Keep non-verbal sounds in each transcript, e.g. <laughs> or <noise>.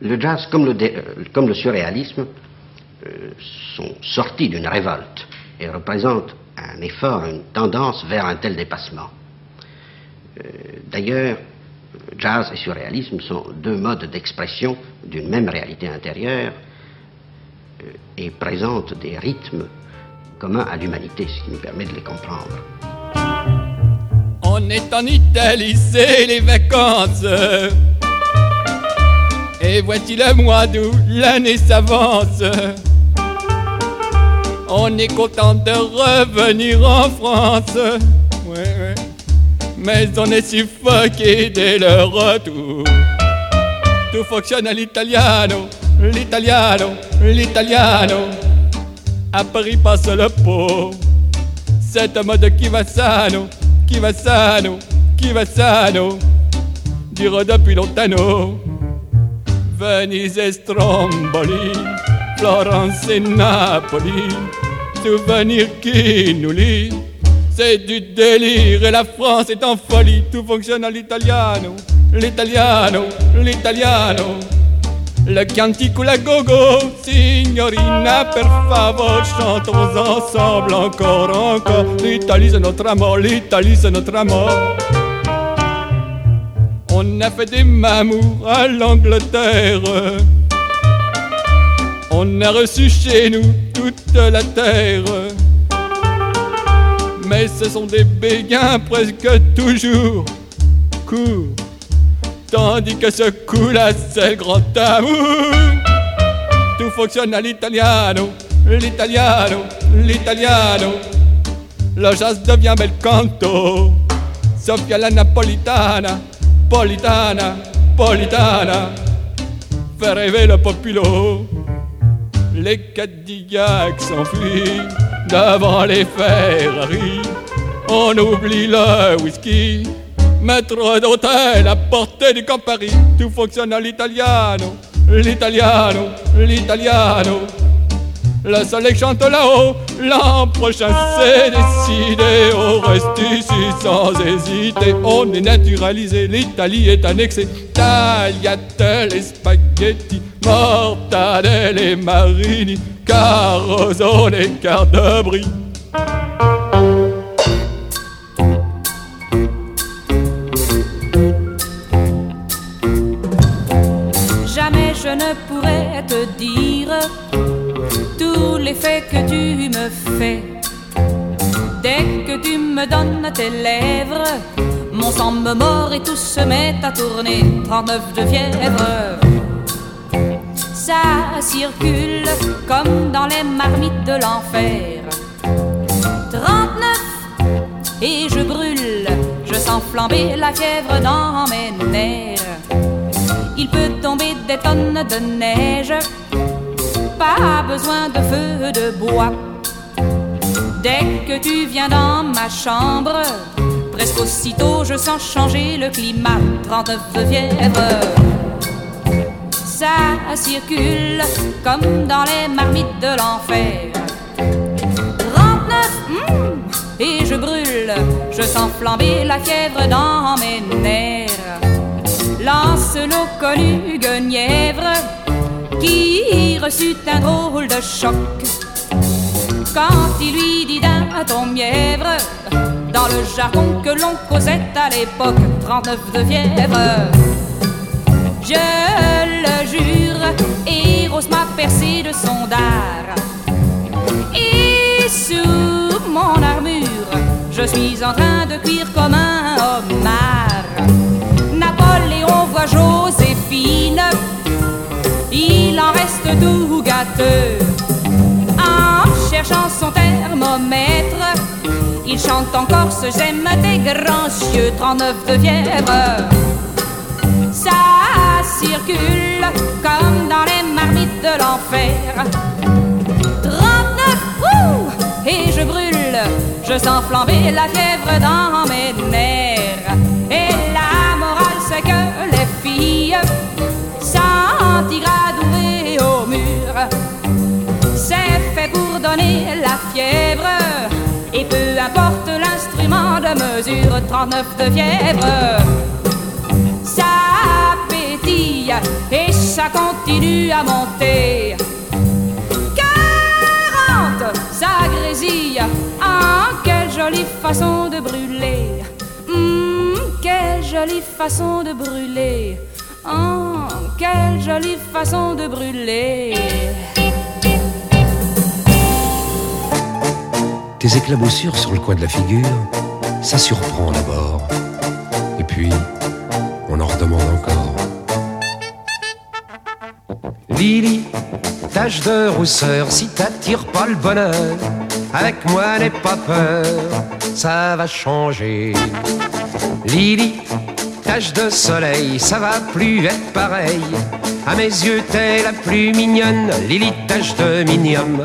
Le jazz, comme le, euh, surréalisme, euh, sont sortis d'une révolte et représentent un effort, une tendance vers un tel dépassement. Euh, D'ailleurs, jazz et surréalisme sont deux modes d'expression d'une même réalité intérieure et présentent des rythmes communs à l'humanité, ce qui nous permet de les comprendre. On est en Italie, c'est les vacances. Et voici le mois d'août, l'année s'avance. On est content de revenir en France. Mais on est suffoqué dès le retour. Tout fonctionne à l'italiano, l'italiano, l'italiano. À Paris passe le pot. C'est un mode qui va sano, qui va sano, qui va sano. Dire depuis lontano. Venise et Stromboli, Florence et Napoli. Souvenir qui nous. C'est du délire et la France est en folie. Tout fonctionne à l'italiano, l'italiano, l'italiano. Le cantico la gogo, signorina, per favor, chantons ensemble encore, encore. L'Italie c'est notre amour, l'Italie c'est notre amour. On a fait des mamours à l'Angleterre. On a reçu chez nous toute la terre. Mais ce sont des béguins presque toujours courts. Tandis que ce coup-là, c'est le grand amour. Tout fonctionne à l'italiano, l'italiano, l'italiano. Le jazz devient bel canto. Sofia la napolitana, politana, politana. Fait rêver le populo. Les Cadillacs s'enfuient devant les Ferrari. On oublie le whisky. Maître d'hôtel à portée du Campari. Tout fonctionne à l'italiano, l'italiano, l'italiano. Le soleil chante là-haut, l'an prochain c'est décidé. On reste ici sans hésiter. On est naturalisé, l'Italie est annexée. Tagliatelle et spaghetti, mortadelle et marini, carosone et brie. Faits que tu me fais. Dès que tu me donnes tes lèvres, mon sang me mord et tout se met à tourner. 39 de fièvre. Ça circule comme dans les marmites de l'enfer. 39 et je brûle, je sens flamber la fièvre dans mes nerfs. Il peut tomber des tonnes de neige, pas besoin de feu de bois. Dès que tu viens dans ma chambre, presque aussitôt je sens changer le climat. 39 de fièvre. Ça circule comme dans les marmites de l'enfer. 39, hmm, et je brûle, je sens flamber la fièvre dans mes nerfs. Lancelot connu Guenièvre qui reçut un drôle de choc quand il lui dit d'un ton mièvre dans le jargon que l'on causait à l'époque 39 de fièvre. Je le jure, Eros m'a percé de son dard. Et sous mon armure, je suis en train de cuire comme un homard. Il en reste tout gâteux. En cherchant son thermomètre, il chante encore ce j'aime des grands cieux, 39 de fièvre. Ça circule comme dans les marmites de l'enfer. 39, ouh, et je brûle, je sens flamber la fièvre dans mes nerfs. Et peu importe l'instrument de mesure, 39 de fièvre. Ça pétille et ça continue à monter. 40, ça grésille. Ah, quelle jolie façon de brûler. Hum, quelle jolie façon de brûler. Oh, quelle jolie façon de brûler. Tes éclaboussures sur le coin de la figure, ça surprend d'abord. Et puis, on en redemande encore. Lily, tache de rousseur, si t'attires pas le bonheur, avec moi n'aie pas peur, ça va changer. Lily, tache de soleil, ça va plus être pareil. À mes yeux, t'es la plus mignonne, Lily, tache de minium.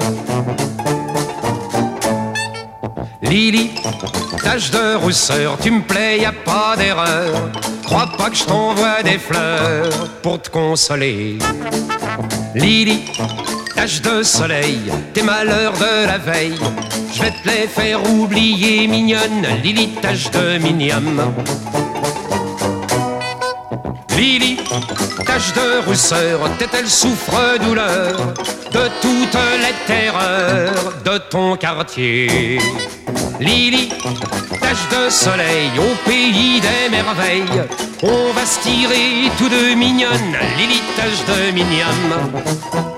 Lily, tache de rousseur, tu me plais, y a pas d'erreur. Crois pas que je t'envoie des fleurs pour te consoler. Lily, tache de soleil, tes malheurs de la veille, je vais te les faire oublier, mignonne. Lily, tache de minium. Lily, tache de rousseur, t'es-elle souffre-douleur de toutes les terreurs de ton quartier. Lily, tache de soleil au pays des merveilles, on va se tirer tout de mignonne, Lily, tache de mignonne.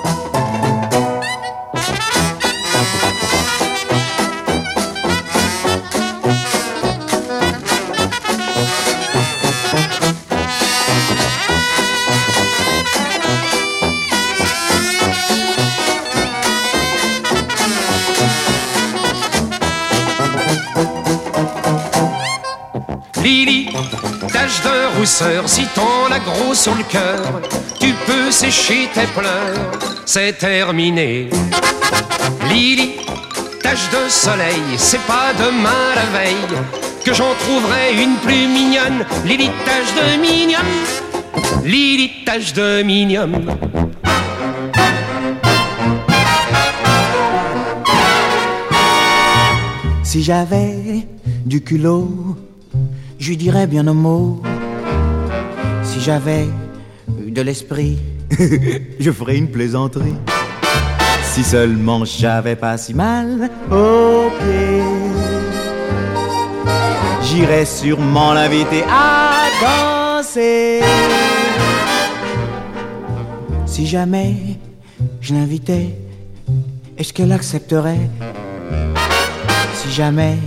Tache de rousseur, si t'en as gros sur le cœur, tu peux sécher tes pleurs, c'est terminé. Lily, tache de soleil, c'est pas demain la veille que j'en trouverai une plus mignonne. Lily, tache de minium, Lily, tache de minium. Si j'avais du culot, je lui dirais bien un mot. Si j'avais de l'esprit, <laughs> je ferais une plaisanterie. Si seulement j'avais pas si mal aux pieds, j'irais sûrement l'inviter à danser. Si jamais je l'invitais, est-ce qu'elle accepterait? Si jamais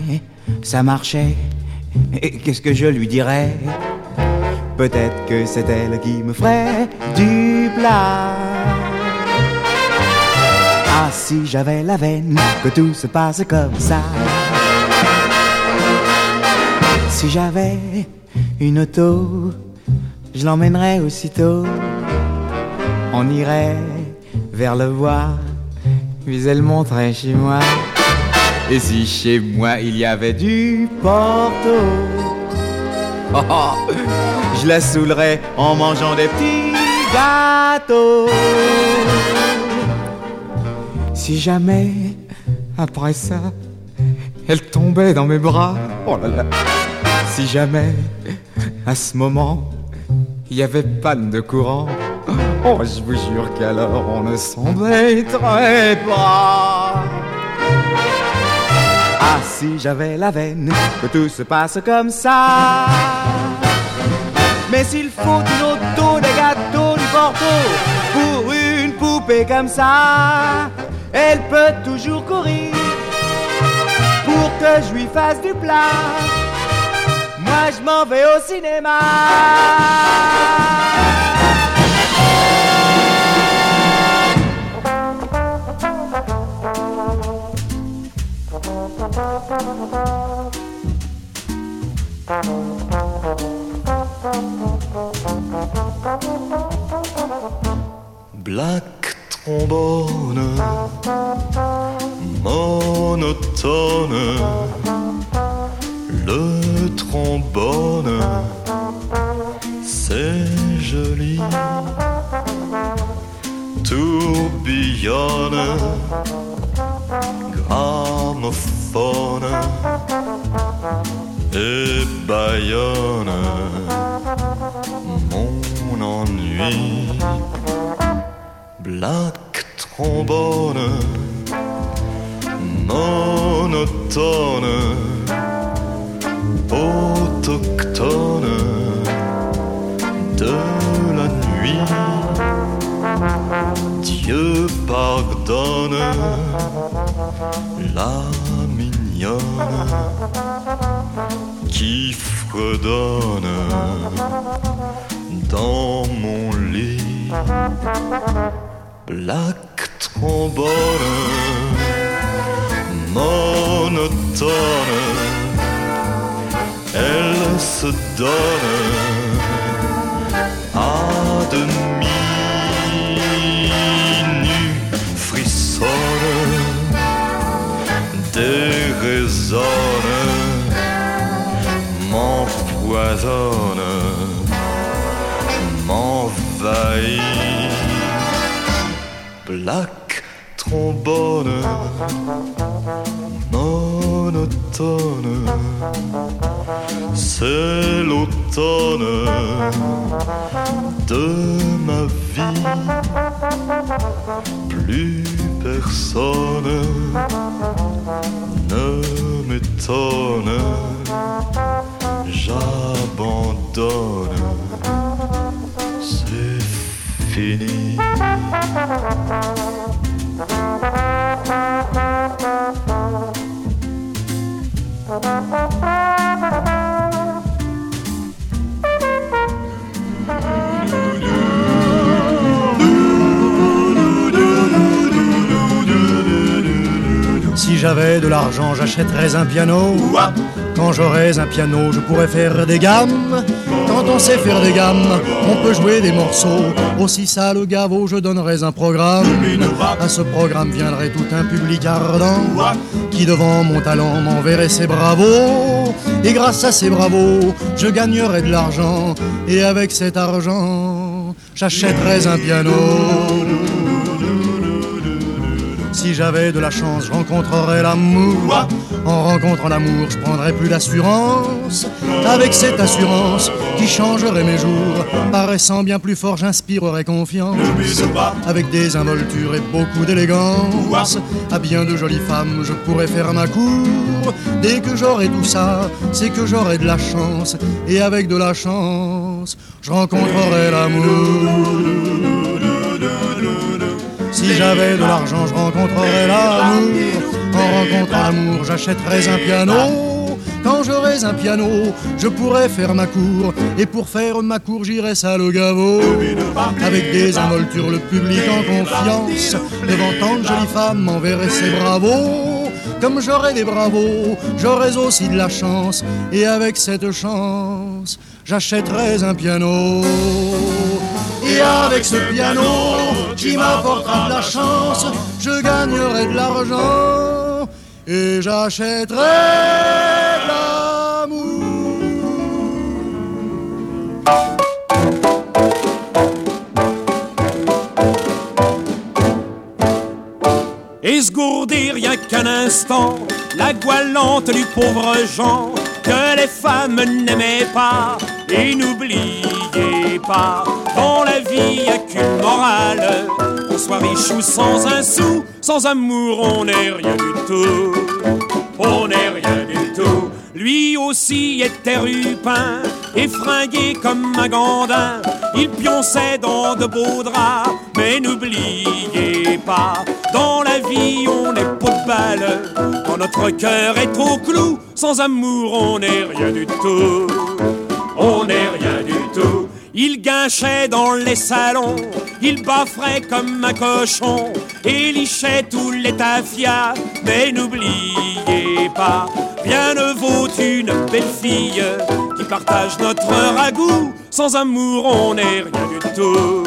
ça marchait, et qu'est-ce que je lui dirais? Peut-être que c'est elle qui me ferait du plat. Ah, si j'avais la veine, que tout se passe comme ça. Si j'avais une auto, je l'emmènerais aussitôt. On irait vers le bois, puis elle monterait chez moi. Et si chez moi il y avait du porto, <laughs> oh, oh, je la saoulerais en mangeant des petits gâteaux. Si jamais, après ça, elle tombait dans mes bras, oh là là. Si jamais, à ce moment, il y avait panne de courant, oh, je vous jure qu'alors on ne s'embêterait pas. Ah, si j'avais la veine, que tout se passe comme ça. Mais s'il faut une auto, des gâteaux, du porto, pour une poupée comme ça, elle peut toujours courir pour que je lui fasse du plat. Moi, je m'en vais au cinéma. Black trombone, monotone, le trombone, c'est joli, tourbillonne, gramophone et bayonne, mon ennui. Black trombone, monotone, autochtone de la nuit. Dieu pardonne la mignonne qui fredonne dans mon lit. Black trombone, monotone, elle se donne à demi déraisonne, m'empoisonne, m'envahit. Black trombone, monotone, c'est l'automne de ma vie. Plus personne ne m'étonne, j'abandonne, c'est fini. J'avais de l'argent, j'achèterais un piano. Quand j'aurais un piano, je pourrais faire des gammes. Quand on sait faire des gammes, on peut jouer des morceaux. Aussi ça, le gavo, je donnerais un programme. À ce programme viendrait tout un public ardent qui, devant mon talent, m'enverrait ses bravos. Et grâce à ces bravos, je gagnerais de l'argent. Et avec cet argent, j'achèterais un piano. Si j'avais de la chance, je rencontrerais l'amour. En rencontrant l'amour, je prendrais plus d'assurance. Avec cette assurance qui changerait mes jours, paraissant bien plus fort, j'inspirerais confiance. Avec des involtures et beaucoup d'élégance, à bien de jolies femmes, je pourrais faire ma cour. Dès que j'aurai tout ça, c'est que j'aurai de la chance. Et avec de la chance, je rencontrerai l'amour. Si j'avais de l'argent, je rencontrerais l'amour. En rencontrant l'amour, j'achèterais un piano. Quand j'aurais un piano, je pourrais faire ma cour. Et pour faire ma cour, j'irais ça le gavo. Avec des involtures, le public en confiance. Devant tant de jolies femmes, m'enverrait ses bravos. Comme j'aurais des bravos, j'aurais aussi de la chance. Et avec cette chance, j'achèterais un piano. Et avec ce piano qui m'apportera de la chance, je gagnerai de l'argent et j'achèterai l'amour. Esgourdir rien qu'un instant la goualante du pauvre Jean que les femmes n'aimaient pas et n'oubliez pas dans la vie y a qu'une morale. Qu'on soit riche ou sans un sou sans amour on n'est rien du tout. On n'est rien du tout. Lui aussi était rupin et fringué comme un gandin. Il pionçait dans de beaux draps. Mais n'oubliez pas dans la vie on de balle quand notre cœur est au clou sans amour on n'est rien du tout. On n'est rien du tout. Il guinchait dans les salons, il baffrait comme un cochon, et lichait tous les tafias. Mais n'oubliez pas, bien ne vaut une belle fille qui partage notre ragoût. Sans amour, on n'est rien du tout.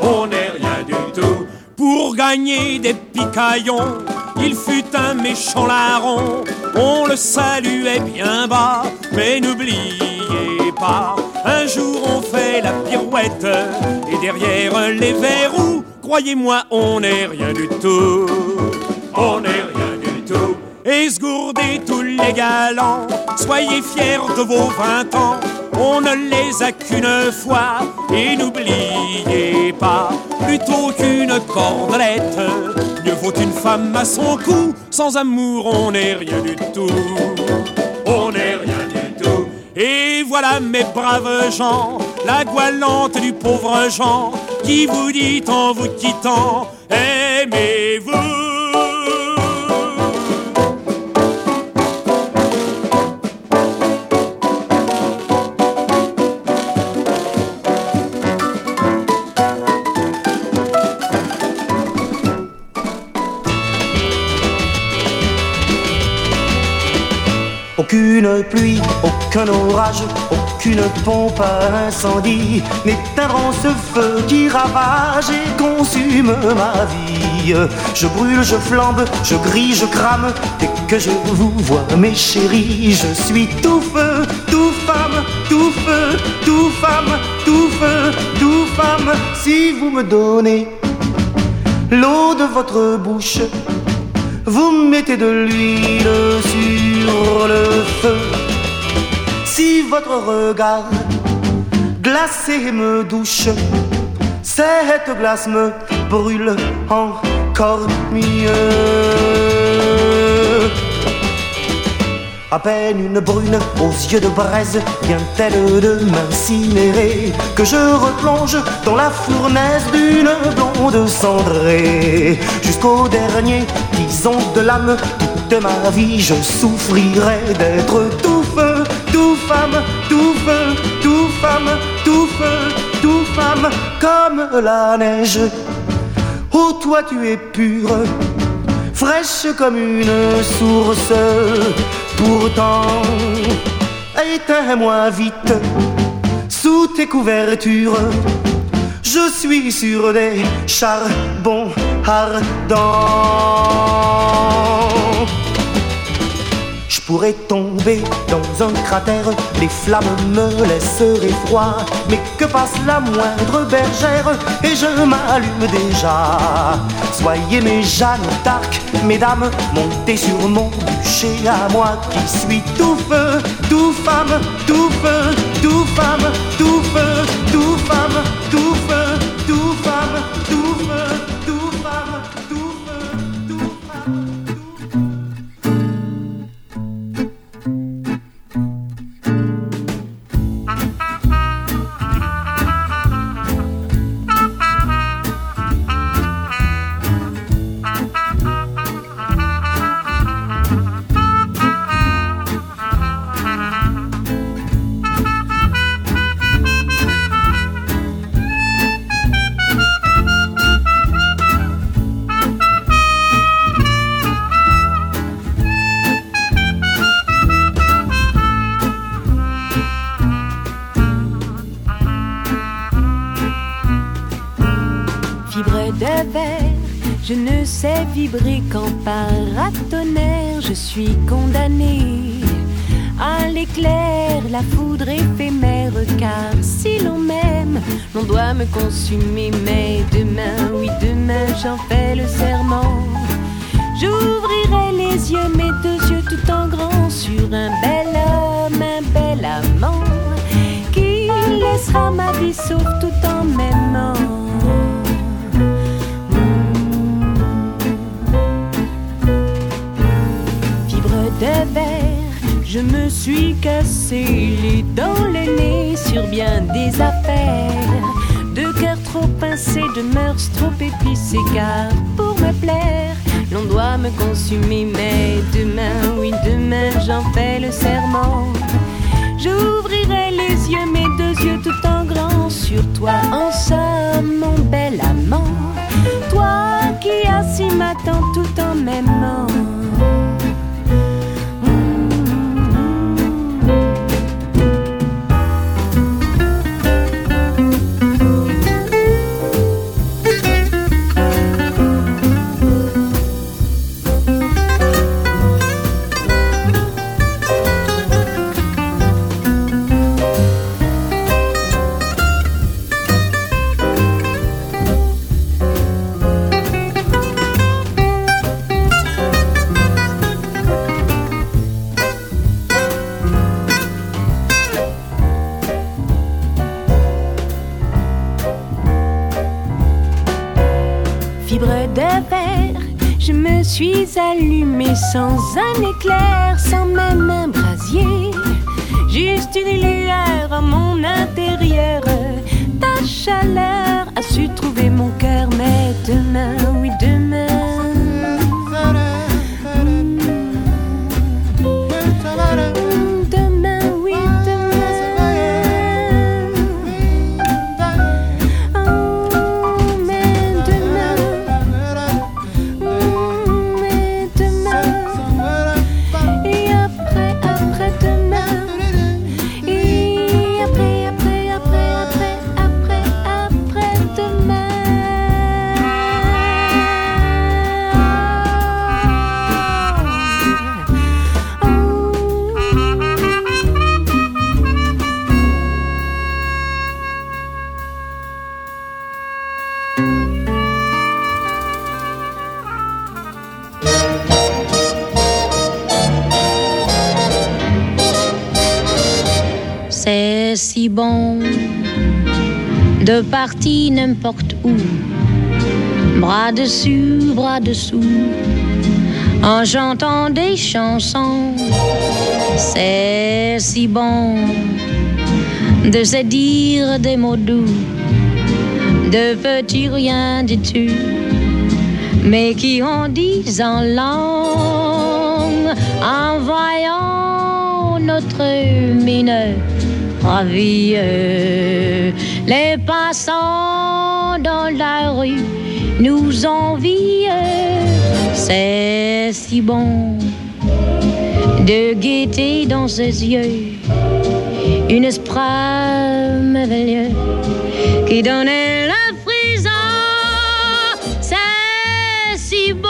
On n'est rien du tout. Pour gagner des picaillons, il fut un méchant larron. On le saluait bien bas, mais n'oubliez pas, un jour on fait la pirouette, et derrière les verrous, croyez-moi, on n'est rien du tout. On n'est rien du tout. Esgourdez tous les galants, soyez fiers de vos vingt ans. on ne les a qu'une fois. Et n'oubliez pas, plutôt qu'une cordelette, mieux vaut une femme à son cou. Sans amour, on n'est rien du tout. On tout. Et voilà mes braves gens, la goualante du pauvre Jean, qui vous dit en vous quittant, aimez-vous. Aucune pluie, aucun orage, aucune pompe à incendie n'éteindront ce feu qui ravage et consume ma vie. Je brûle, je flambe, je grille, je crame. Dès que je vous vois, mes chéris, je suis tout feu, tout femme, tout feu, tout femme, tout feu, tout femme. Si vous me donnez l'eau de votre bouche, vous mettez de l'huile sur le feu. Si votre regard glacé me douche, cette glace me brûle encore mieux. À peine une brune aux yeux de braise vient-elle de m'incinérer que je replonge dans la fournaise d'une blonde cendrée. Jusqu'au dernier disons de l'âme, toute ma vie je souffrirai d'être tout tout femme, tout feu, tout femme, tout feu, tout femme, comme la neige. Oh toi tu es pure, fraîche comme une source Pourtant, éteins-moi vite sous tes couvertures. Je suis sur des charbons ardents pourrais tomber dans un cratère, les flammes me laisseraient froid. Mais que passe la moindre bergère? Et je m'allume déjà. Soyez mes Jeanne d'Arc, mesdames, montez sur mon bûcher à moi qui suis tout feu, tout femme, tout feu, tout femme, tout feu, tout femme, tout feu, sais vibrer qu'en paratonnerre, je suis condamné à l'éclair, la foudre éphémère, car si l'on m'aime, l'on doit me consumer. Mais demain, oui, demain, j'en fais le serment. J'ouvrirai les yeux, mes deux yeux tout en grand, sur un bel homme, un bel amant, qui laissera ma vie sauf tout en m'aimant. Je me suis cassé les dents, le nez sur bien des affaires. De cœur trop pincé, de mœurs trop épicées, car pour me plaire, l'on doit me consumer. Mais demain, oui, demain, j'en fais le serment. J'ouvrirai les yeux, mes deux yeux tout en grand sur toi, en somme, mon bel amant. Toi qui as si m'attends tout en m'aimant. Sans un éclair, n'importe où, bras dessus, bras dessous, en chantant des chansons. C'est si bon de se dire des mots doux, de petits rien tout, mais qui en disent en langue, en voyant notre mine ravie. Les passants dans la rue nous envient, c'est si bon de guetter dans ses yeux une esprit merveilleux qui donnait la frisson. C'est si bon,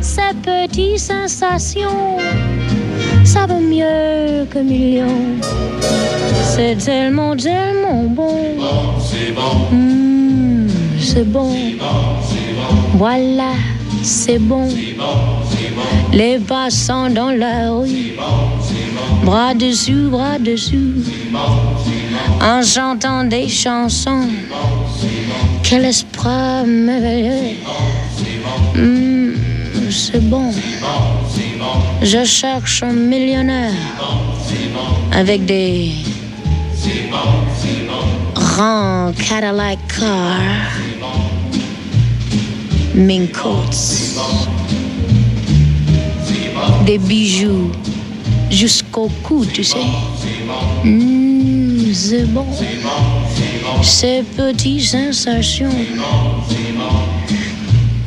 ces petites sensations, ça vaut mieux que millions. C'est tellement, tellement bon. Mmh, c'est bon. Voilà, c'est bon. Les passants dans la rue, bras dessus, bras dessous, en chantant des chansons. Quel esprit merveilleux. Mmh, c'est bon. Je cherche un millionnaire avec des grands Cadillac cars, mink coats, des bijoux jusqu'au cou, tu sais. Mmh, c'est bon. Ces petites sensations.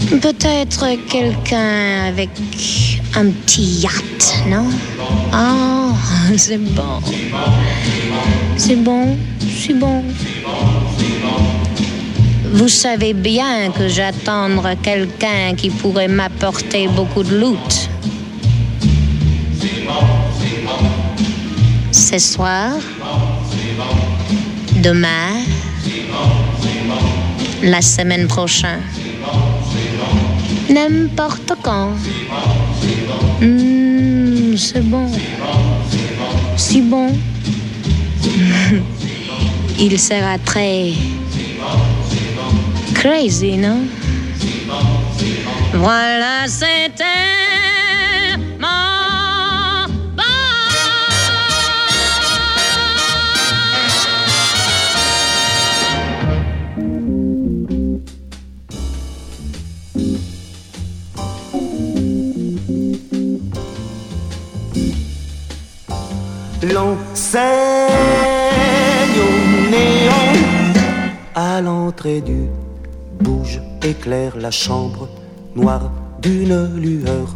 Peut-être quelqu'un avec un petit yacht, non? Oh, <laughs> c'est bon. C'est bon, c'est bon. Vous savez bien que j'attends quelqu'un qui pourrait m'apporter beaucoup de loot. Ce soir, demain, la semaine prochaine, n'importe quand. Mmh, c'est bon. Si bon. <laughs> Il sera très crazy, non? Voilà, c'était mon L'enseigne au néon à l'entrée du éclaire la chambre noire d'une lueur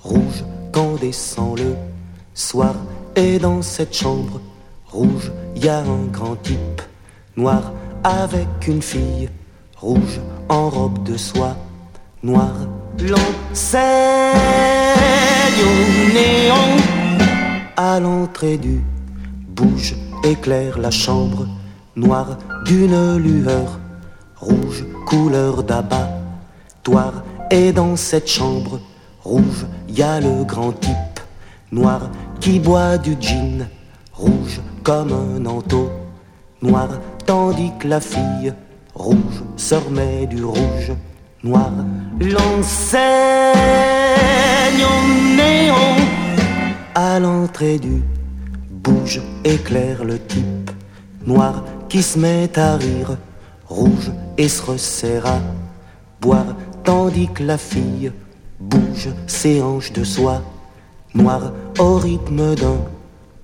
rouge quand descend le soir. Et dans cette chambre rouge y a un grand type noir avec une fille rouge en robe de soie noire. L'enseigne au néon à l'entrée du bouge éclaire la chambre noire d'une lueur rouge couleur d'abattoir et dans cette chambre. Rouge y a le grand type. Noir qui boit du gin. Rouge comme un manteau noir tandis que la fille rouge se remet du rouge, noir. L'enseigne en néon. À l'entrée du bouge, éclaire le type. Noir qui se met à rire, rouge et se resserre à boire, tandis que la fille bouge ses hanches de soie, noir au rythme d'un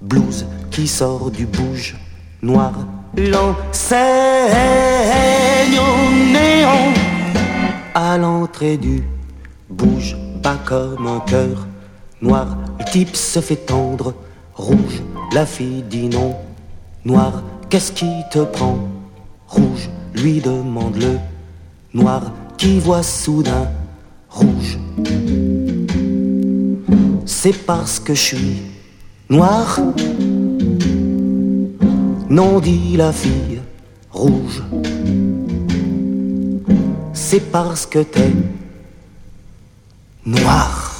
blues qui sort du bouge, noir. L'enseigne au néon à l'entrée du bouge, pas comme un cœur noir. Le type se fait tendre, rouge, la fille dit non, noir. Qu'est-ce qui te prend? Rouge, lui demande le noir qui voit soudain rouge. C'est parce que je suis noir. Non, dit la fille rouge. C'est parce que t'es noir.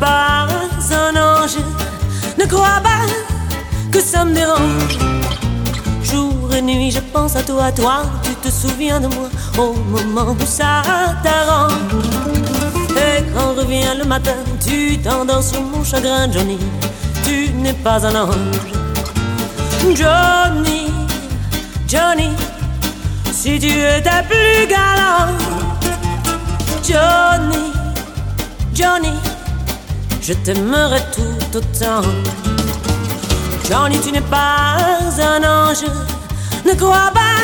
Pas un ange. Ne crois pas que ça me dérange. Jour et nuit, je pense à toi, toi. Tu te souviens de moi au moment où ça t'arrange. Et quand revient le matin, tu t'endors sur mon chagrin, Johnny. Tu n'es pas un ange. Johnny, Johnny, si tu étais plus galant. Johnny, Johnny, je t'aimerais tout autant. Johnny, tu n'es pas un ange. Ne crois pas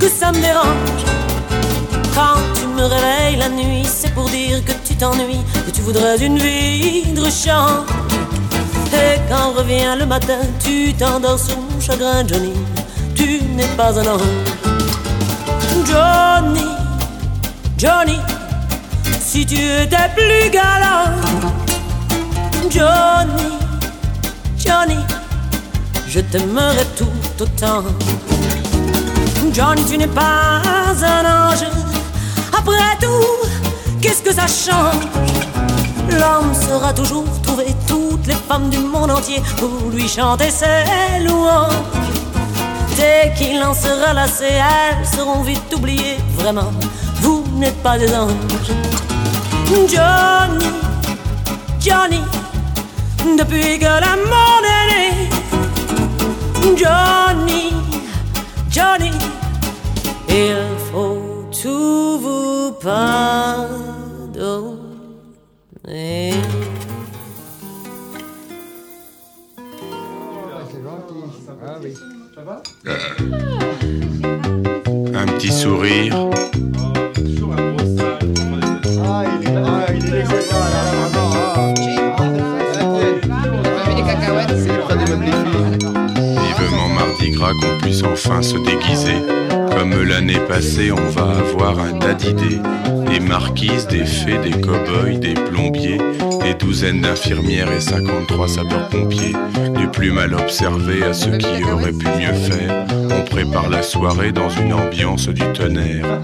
que ça me dérange. Quand tu me réveilles la nuit, c'est pour dire que tu t'ennuies, que tu voudrais une vie de chant. Et quand revient le matin, tu t'endors sur mon chagrin, Johnny. Tu n'es pas un ange. Johnny, Johnny, si tu étais plus galant. Johnny, Johnny, je t'aimerais tout autant. Johnny, tu n'es pas un ange. Après tout, qu'est-ce que ça change? L'homme sera toujours trouvé toutes les femmes du monde entier pour lui chanter ses louanges. Dès qu'il en sera lassé, elles seront vite oubliées. Vraiment, vous n'êtes pas des anges. Johnny, Johnny, depuis que l'amour est né. Johnny, Johnny, il faut tout vous pardonner. Un petit sourire. Qu'on puisse enfin se déguiser. Comme l'année passée, on va avoir un tas d'idées. Des marquises, des fées, des cow-boys, des plombiers, des douzaines d'infirmières et 53 sapeurs-pompiers. Du plus mal observé à ceux qui auraient pu mieux faire. On prépare la soirée dans une ambiance du tonnerre.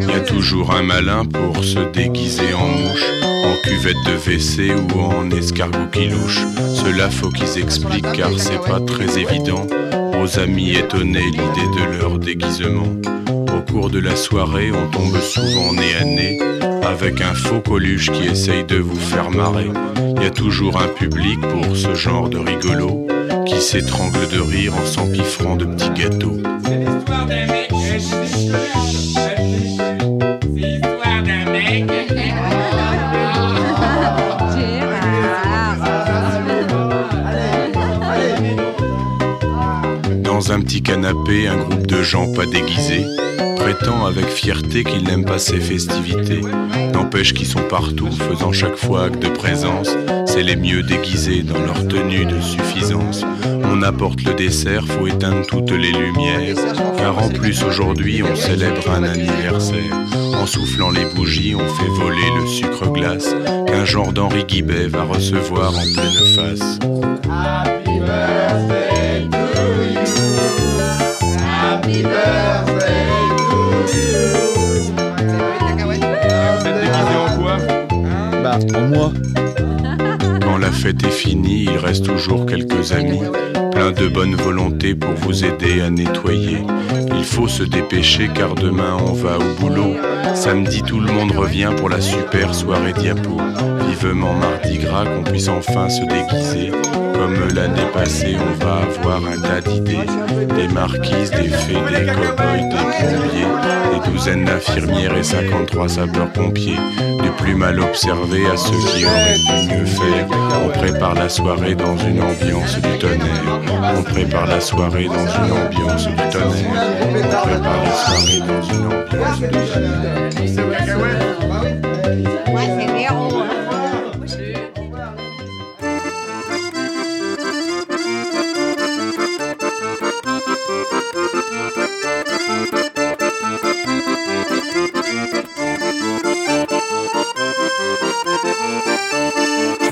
Il y a toujours un malin pour se déguiser en mouche, en cuvette de WC ou en escargot qui louche. Cela faut qu'ils expliquent car c'est pas très évident aux amis étonnés l'idée de leur déguisement. Au cours de la soirée, on tombe souvent nez à nez avec un faux coluche qui essaye de vous faire marrer. Il y a toujours un public pour ce genre de rigolo qui s'étrangle de rire en s'empiffrant de petits gâteaux. Dans un petit canapé, un groupe de gens pas déguisés prétend avec fierté qu'ils n'aiment pas ces festivités. N'empêche qu'ils sont partout, faisant chaque fois acte de présence. C'est les mieux déguisés dans leur tenue de suffisance. On apporte le dessert, faut éteindre toutes les lumières. Car en plus aujourd'hui on célèbre un anniversaire. En soufflant les bougies, on fait voler le sucre glace qu'un genre d'Henri Guibet va recevoir en pleine face. Happy birthday to you. Happy birthday to you. Vous êtes déguisé en quoi Bah, en moi. Fête est finie, il reste toujours quelques amis, plein de bonne volonté pour vous aider à nettoyer. Il faut se dépêcher car demain on va au boulot. Samedi tout le monde revient pour la super soirée diapo. Vivement mardi gras qu'on puisse enfin se déguiser. Comme l'année passée, on va avoir un tas d'idées. Des marquises, des fées, des cow-boys, des pompiers, des douzaines d'infirmières et 53 sapeurs-pompiers. Plus mal observé à ceux qui auraient mieux faire. On prépare la soirée dans une ambiance du tonnerre. On prépare la soirée dans une ambiance du tonnerre. On prépare la soirée dans une ambiance du tonnerre.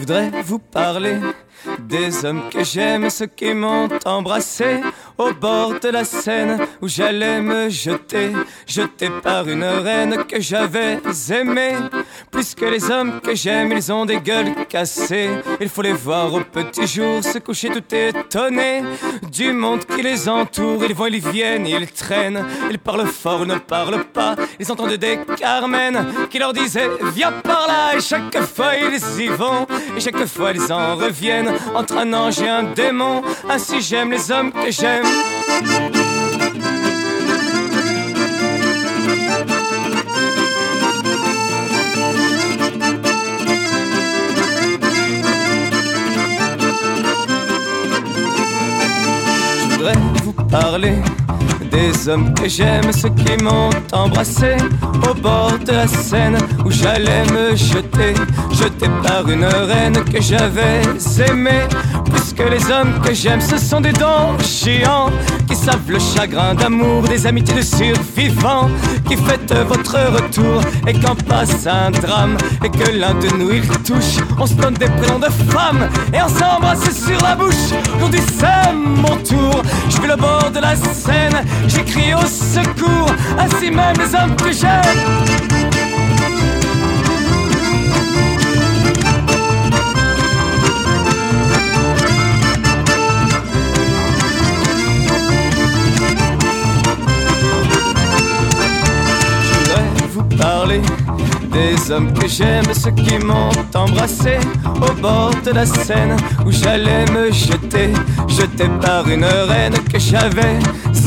Voudrais vous parler des hommes que j'aime, ceux qui m'ont embrassé au bord de la Seine où j'allais me jeter, jeté par une reine que j'avais aimée. Plus que les hommes que j'aime, ils ont des gueules cassées. Il faut les voir au petit jour se coucher tout étonnés du monde qui les entoure. Ils vont, ils viennent, ils traînent, ils parlent fort, ne parlent pas. Ils entendent des Carmen qui leur disaient viens par là. Et chaque fois ils y vont, et chaque fois ils en reviennent entre un ange et un démon. Ainsi j'aime les hommes que j'aime. Je voudrais parler des hommes que j'aime, ceux qui m'ont embrassé au bord de la Seine où j'allais me jeter, jeté par une reine que j'avais aimée. Plus que les hommes que j'aime, ce sont des dons géants qui savent le chagrin d'amour, des amitiés de survivants qui fêtent votre retour et quand passe un drame et que l'un de nous il touche, on se donne des prénoms de femmes et on s'embrasse sur la bouche. Aujourd'hui c'est mon tour, je vais le bord de la Seine, j'écris au secours, ainsi même les hommes que j'aime. Des hommes que j'aime, ceux qui m'ont embrassé au bord de la Seine où j'allais me jeter, jeté par une reine que j'avais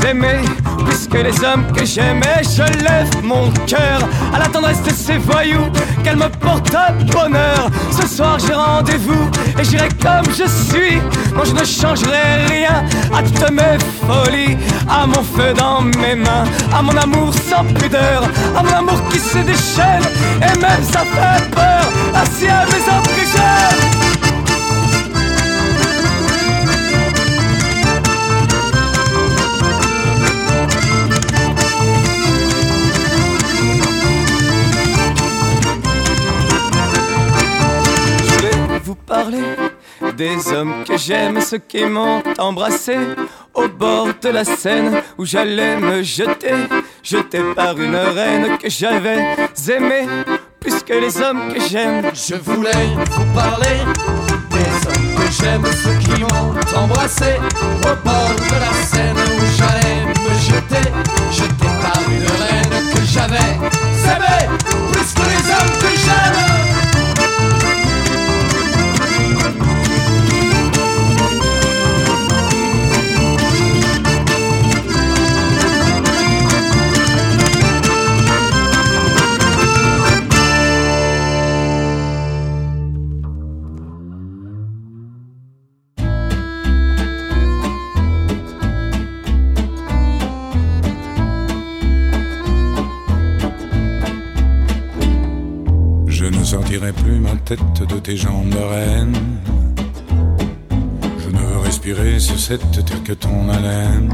aimée. Plus que les hommes que j'aimais, je lève mon cœur à la tendresse de ces voyous, qu'elle me porte à bonheur. Ce soir j'ai rendez-vous et j'irai comme je suis. Non, je ne changerai rien à toutes mes folies, à mon feu dans mes mains, à mon amour sans pudeur, à mon amour qui se déchaîne et même ça fait peur. Ainsi à mes hommes que j'aime. Je vais vous parler des hommes que j'aime, ceux qui m'ont embrassé au bord de la Seine où j'allais me jeter, jeté par une reine que j'avais aimée. Plus que les hommes que j'aime, Je voulais vous parler des hommes que j'aime, ceux qui m'ont embrassé au bord de la Seine où j'allais me jeter, jeté par une reine que j'avais plus ma tête de tes jambes de reine. Je ne veux respirer sur cette terre que ton haleine.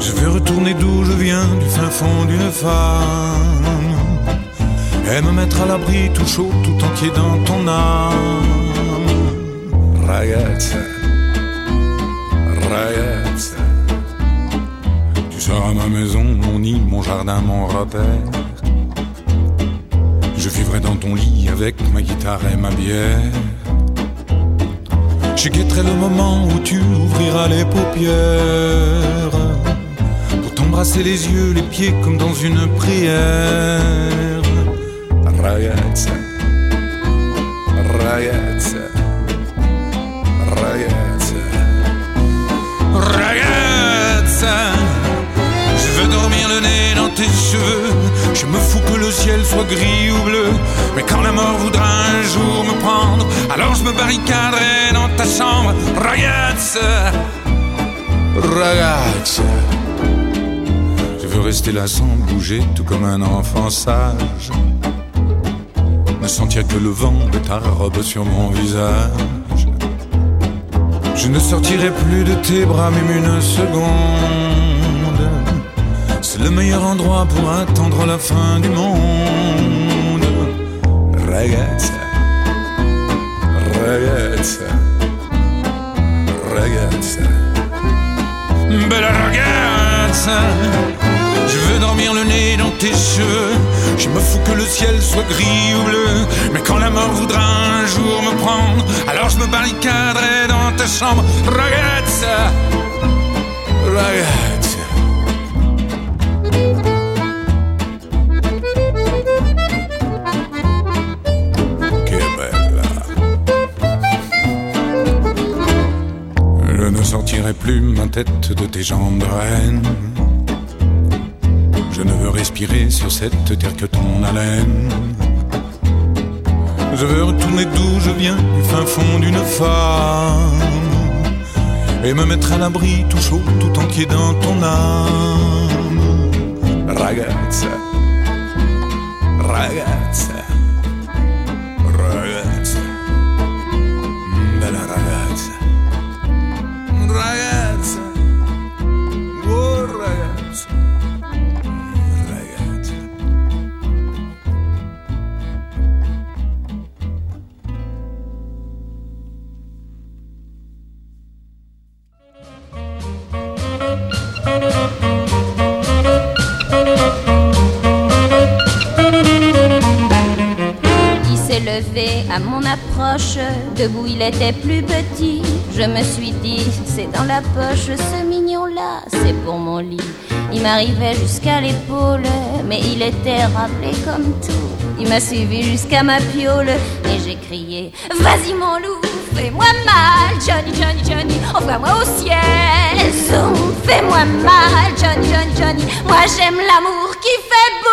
Je veux retourner d'où je viens, du fin fond d'une femme. Et me mettre à l'abri tout chaud, tout entier dans ton âme. Ragazza, ragazza. Tu seras ma maison, mon nid, mon jardin, mon repère. Je vivrai dans ton lit avec ma guitare et ma bière. Je guetterai le moment où tu ouvriras les paupières pour t'embrasser les yeux, les pieds comme dans une prière. Ragazza, ragazza, ragazza, ragazza. Je veux dormir le nez dans tes cheveux. Je me fous que ciel soit gris ou bleu. Mais quand la mort voudra un jour me prendre, alors je me barricaderai dans ta chambre. Ragazza, ragazza. Je veux rester là sans bouger, tout comme un enfant sage. Ne sentir que le vent de ta robe sur mon visage. Je ne sortirai plus de tes bras même une seconde. C'est le meilleur endroit pour attendre la fin du monde. Ragazza, ragazza, ragazza, bella ragazza. Je veux dormir le nez dans tes cheveux. Je me fous que le ciel soit gris ou bleu. Mais quand la mort voudra un jour me prendre, alors je me barricaderai dans ta chambre. Ragazza, ragazza. Sortirai plus ma tête de tes jambes de reine. Je ne veux respirer sur cette terre que ton haleine. Je veux retourner d'où je viens, du fin fond d'une femme. Et me mettre à l'abri, tout chaud, tout entier dans ton âme. Ragazza, ragazza, ragazza, poche, ce mignon-là, c'est pour mon lit. Il m'arrivait jusqu'à l'épaule, mais il était rappelé comme tout. Il m'a suivi jusqu'à ma piole, et j'ai crié, vas-y mon loup, fais-moi mal, Johnny, Johnny, Johnny, envoie-moi au ciel. Zoom, fais-moi mal, Johnny, Johnny, Johnny, moi j'aime l'amour qui fait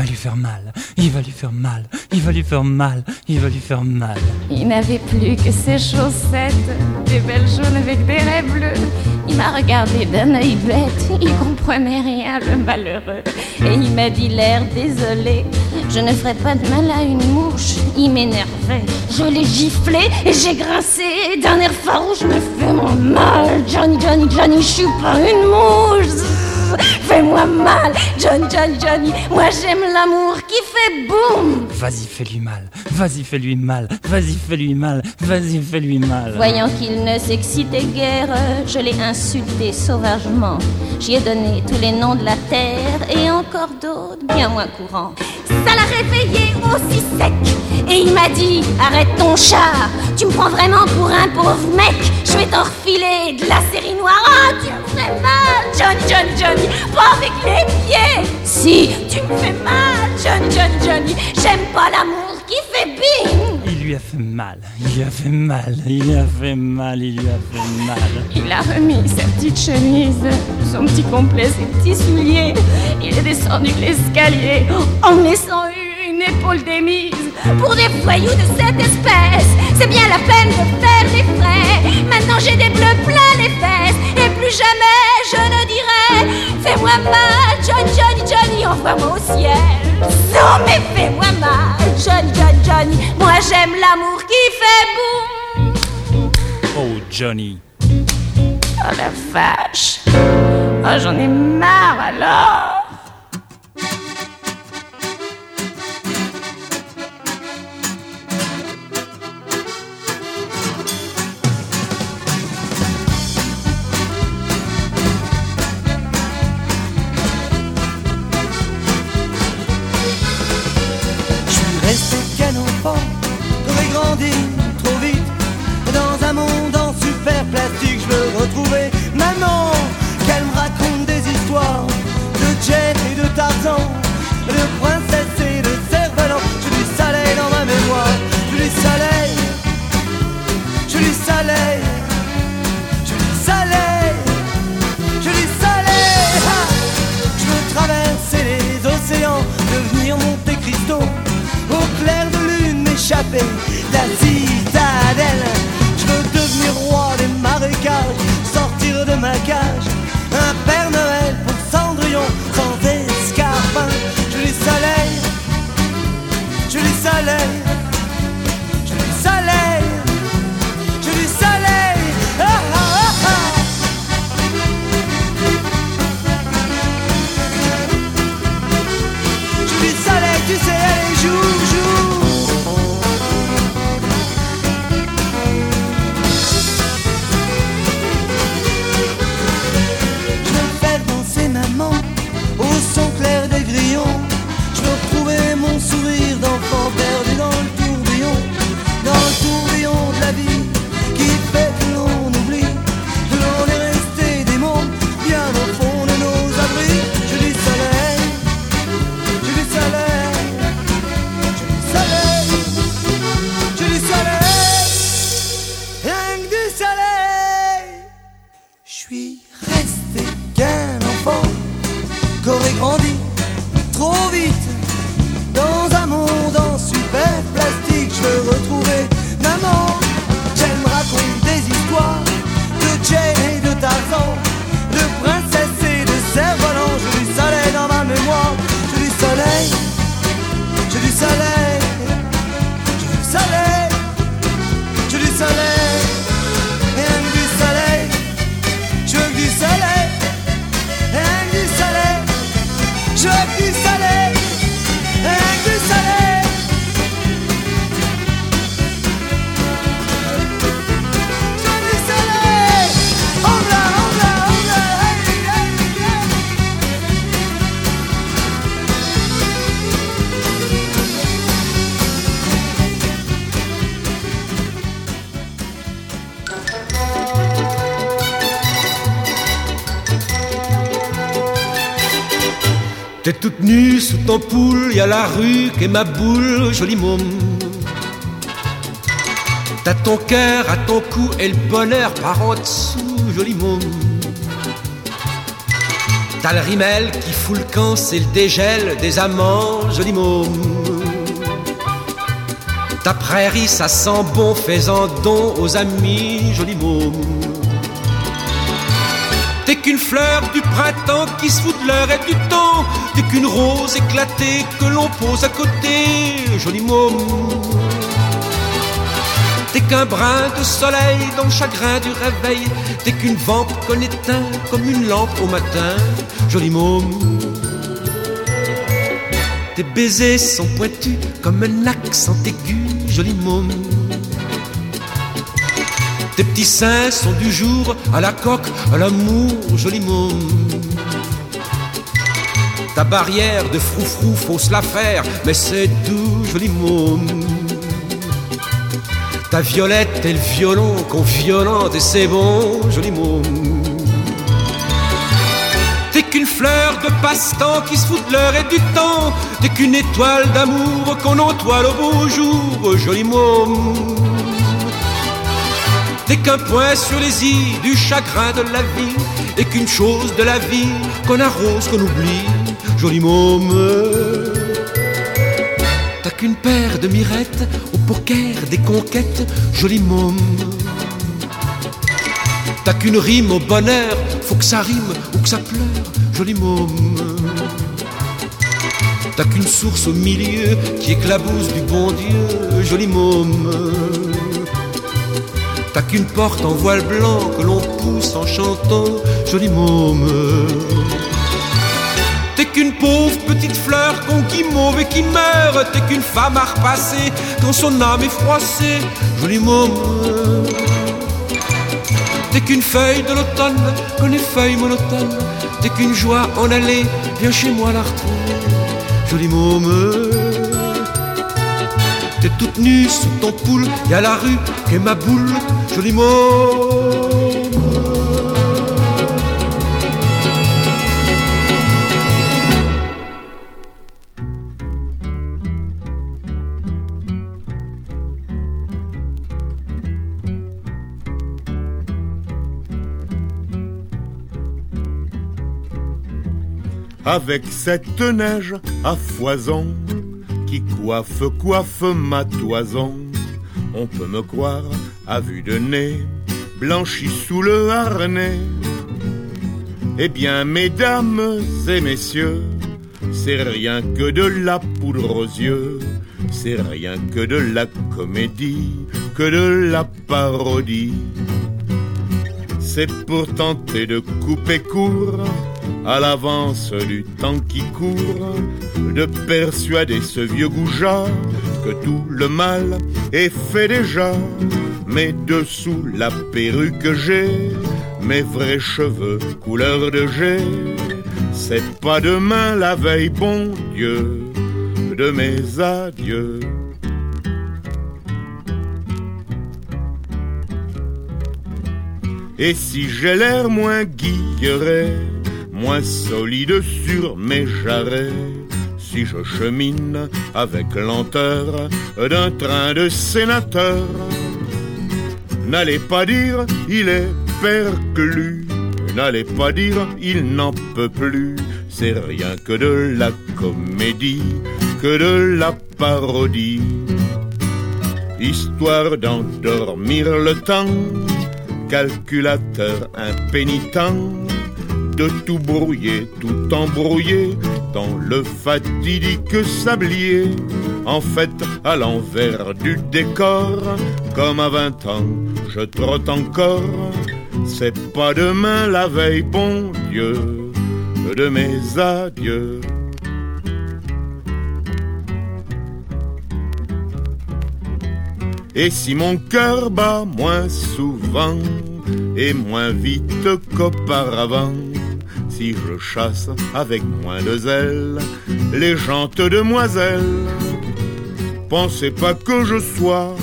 va lui faire mal, il va lui faire mal, il va lui faire mal, il va lui faire mal. Il n'avait plus que ses chaussettes, des belles jaunes avec des raies bleues. Il m'a regardé d'un œil bête, il comprenait rien, le malheureux. Et il m'a dit l'air désolé, je ne ferai pas de mal à une mouche. Il m'énervait, je l'ai giflé et j'ai grincé d'un air farouche. Me fais-moi mal, Johnny, Johnny, Johnny, je suis pas une mouche. Fais-moi mal, Johnny, Johnny, Johnny, moi j'aime l'amour qui fait boum. Vas-y, fais-lui mal, vas-y, fais-lui mal, vas-y, fais-lui mal, vas-y, fais-lui mal. Voyant qu'il ne s'excitait guère, je l'ai insulté sauvagement. J'y ai donné tous les noms de la terre et encore d'autres bien moins courants. Ça l'a réveillé aussi sec et il m'a dit arrête ton chat, tu me prends vraiment pour un pauvre mec. Je vais t'en refiler de la série noire. Ah, tu me fais mal, Johnny, Johnny, Johnny, pas avec les pieds. Si tu me fais mal, Johnny, Johnny, Johnny, j'aime pas l'amour qui fait bing. Il lui a fait mal, il lui a fait mal, il lui a fait mal, il lui a fait mal. Il a remis sa petite chemise, son petit complet, ses petits souliers. Il est descendu l'escalier en laissant une épaule démise. Pour des voyous de cette espèce, c'est bien la peine de faire des frais. Maintenant j'ai des bleus plein les fesses et plus jamais je ne dirai Fais-moi mal, Johnny, Johnny, Johnny, envoie-moi au ciel. Non, mais fais-moi mal, Johnny, Johnny, Johnny. Moi j'aime l'amour qui fait boum. Oh, Johnny. Oh la vache. Oh, j'en ai marre alors. shopping da cittadella sous ton poule, y a la rue qui est ma boule, joli môme. T'as ton cœur à ton cou et le bonheur par en dessous, joli môme. T'as le rimel qui fout le camp, c'est le dégel des amants, joli môme. Ta prairie, ça sent bon, fais-en don aux amis, joli môme. Qu'une fleur du printemps qui se fout de l'heure et du temps. T'es qu'une rose éclatée que l'on pose à côté, joli môme. T'es qu'un brin de soleil dans le chagrin du réveil. T'es qu'une vente qu'on éteint comme une lampe au matin, joli môme. Tes baisers sont pointus comme un accent aigu, joli môme. Tes petits seins sont du jour à la coque, à l'amour, joli môme. Ta barrière de froufrou, faut se la faire, mais c'est doux, joli môme. Ta violette et le violon qu'on violente et c'est bon, joli môme. T'es qu'une fleur de passe-temps qui se fout de l'heure et du temps. T'es qu'une étoile d'amour qu'on entoile au beau jour, joli môme. T'es qu'un point sur les i du chagrin de la vie Et qu'une chose de la vie qu'on arrose, qu'on oublie Joli môme T'as qu'une paire de mirettes au poker des conquêtes Joli môme T'as qu'une rime au bonheur, faut que ça rime ou que ça pleure, joli môme. T'as qu'une source au milieu qui éclabousse du bon Dieu, joli môme. T'as qu'une porte en voile blanc que l'on pousse en chantant, joli môme. T'es qu'une pauvre petite fleur qu'on qui mauve et qui meurt. T'es qu'une femme à repasser quand son âme est froissée, joli môme. T'es qu'une feuille de l'automne, comme les feuilles monotones. T'es qu'une joie en allée, viens chez moi la retrouver, joli môme. Toute nue sous ton poule, y a la rue et ma boule, joli môme. Avec cette neige à foison qui coiffe, coiffe ma toison, on peut me croire à vue de nez, blanchi sous le harnais. Eh bien, mesdames et messieurs, c'est rien que de la poudre aux yeux, c'est rien que de la comédie, que de la parodie. C'est pour tenter de couper court à l'avance du temps qui court, de persuader ce vieux goujat que tout le mal est fait déjà. Mais dessous la perruque que j'ai, mes vrais cheveux couleur de jet, c'est pas demain la veille, bon Dieu, de mes adieux. Et si j'ai l'air moins guilleret, moins solide sur mes jarrets, si je chemine avec lenteur d'un train de sénateur, n'allez pas dire il est perclus, n'allez pas dire il n'en peut plus, c'est rien que de la comédie, que de la parodie, histoire d'endormir le temps, calculateur impénitent, de tout brouiller, tout embrouiller dans le fatidique sablier. En fait, à l'envers du décor, comme à vingt ans, je trotte encore. C'est pas demain la veille, bon Dieu, de mes adieux. Et si mon cœur bat moins souvent et moins vite qu'auparavant, si je chasse avec moins de zèle les gentes demoiselles, pensez pas que je sois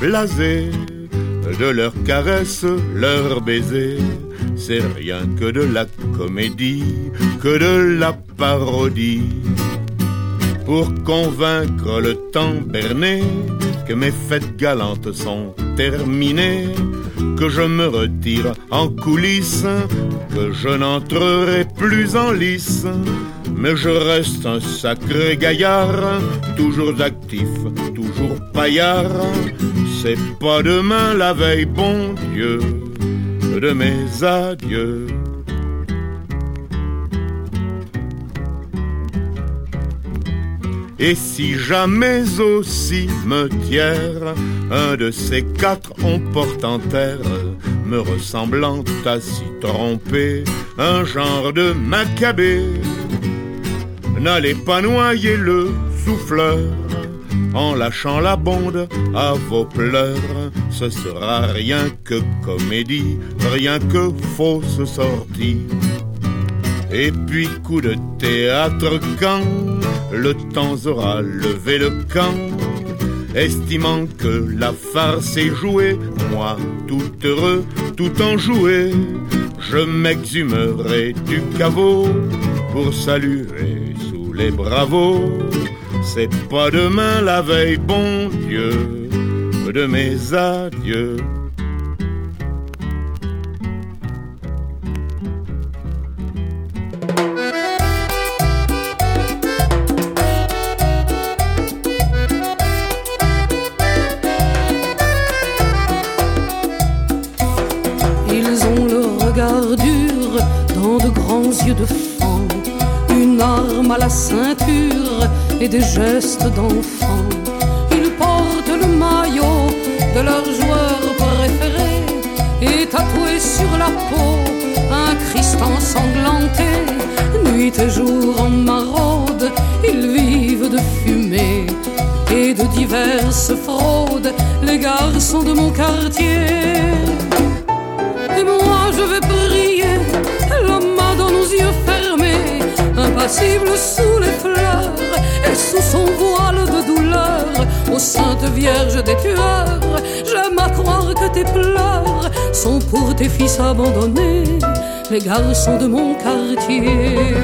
blasé de leurs caresses, leurs baisers. C'est rien que de la comédie, que de la parodie. Pour convaincre le temps berné que mes fêtes galantes sont que je me retire en coulisses, que je n'entrerai plus en lice. Mais je reste un sacré gaillard, toujours actif, toujours paillard. C'est pas demain la veille, bon Dieu, de mes adieux. Et si jamais au cimetière, un de ces quatre on porte en terre, me ressemblant à s'y tromper, un genre de macabé, n'allez pas noyer le souffleur en lâchant la bonde à vos pleurs. Ce sera rien que comédie, rien que fausse sortie. Et puis coup de théâtre quand le temps aura levé le camp, estimant que la farce est jouée, moi tout heureux, tout enjoué, je m'exhumerai du caveau pour saluer sous les bravos. C'est pas demain la veille, bon Dieu, de mes adieux. Ceinture et des gestes d'enfant. Ils portent le maillot de leur joueur préféré et tatoué sur la peau un Christ ensanglanté. Nuit et jour en maraude, ils vivent de fumée et de diverses fraudes, les garçons de mon quartier. Et moi je vais prier, la main dans nos yeux fermés, impassible sous les fleurs et sous son voile de douleur, ô Sainte Vierge des tueurs, j'aime à croire que tes pleurs sont pour tes fils abandonnés, les garçons de mon quartier.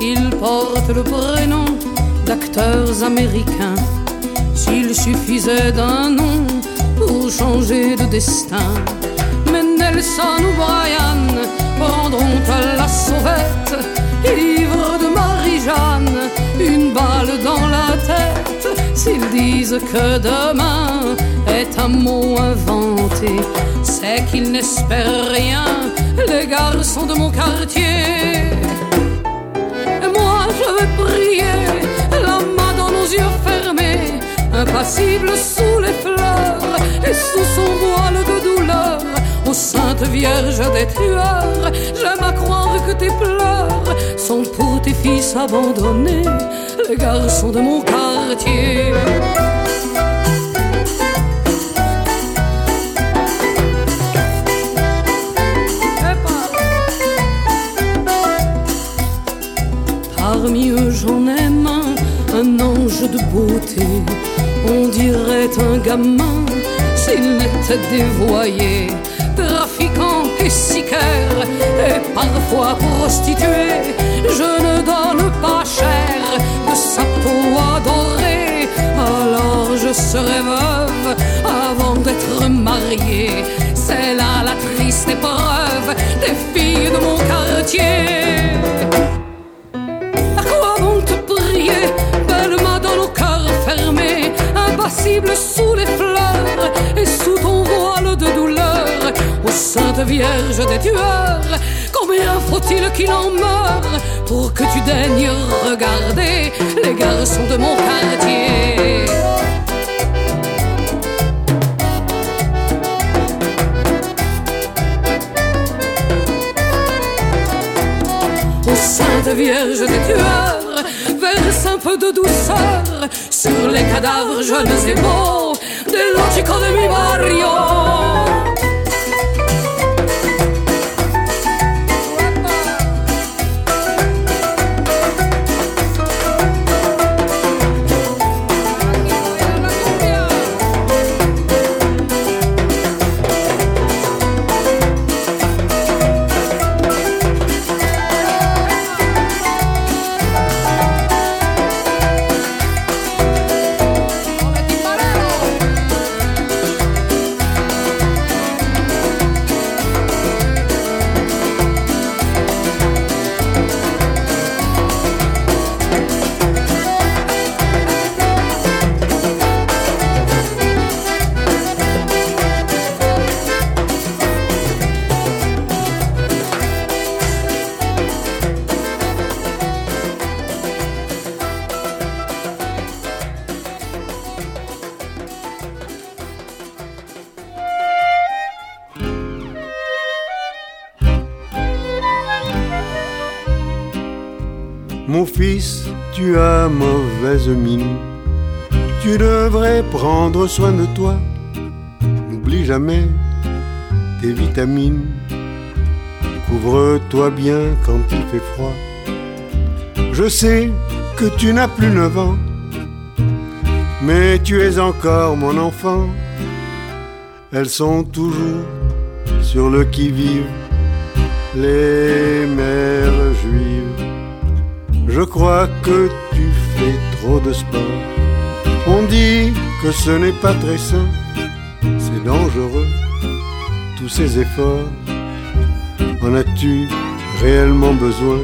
Ils portent le prénom d'acteurs américains. D'un nom pour changer de destin. Mais Nelson ou Brian prendront à la sauvette, ivre de Marie-Jeanne, une balle dans la tête. S'ils disent que demain est un mot inventé, c'est qu'ils n'espèrent rien, les garçons de mon quartier. Et moi je vais prier, la main dans nos yeux fermés, impassible sous les fleurs et sous son voile de douleur. Ô Sainte Vierge des tueurs, j'aime à croire que tes pleurs sont pour tes fils abandonnés, les garçons de mon quartier. Parmi eux j'en aime un, un ange de beauté. On dirait un gamin s'il n'était dévoyé. Trafiquant et sicaire et parfois prostitué. Je ne donne pas cher de sa peau adorée. Alors je serai veuve avant d'être mariée. C'est là la triste épreuve des filles de mon quartier. Impassible sous les fleurs et sous ton voile de douleur, ô Sainte Vierge des tueurs, combien faut-il qu'il en meure pour que tu daignes regarder les garçons de mon quartier? Ô Sainte Vierge des tueurs, verse un peu de douceur sur les cadavres jeunes et beaux dello chico de mi barrio. Mon fils, tu as mauvaise mine. Tu devrais prendre soin de toi. N'oublie jamais tes vitamines. Couvre-toi bien quand il fait froid. Je sais que tu n'as plus neuf ans, mais tu es encore mon enfant. Elles sont toujours sur le qui-vive, les mères juives. Je crois que tu fais trop de sport. On dit que ce n'est pas très sain, c'est dangereux, tous ces efforts. En as-tu réellement besoin?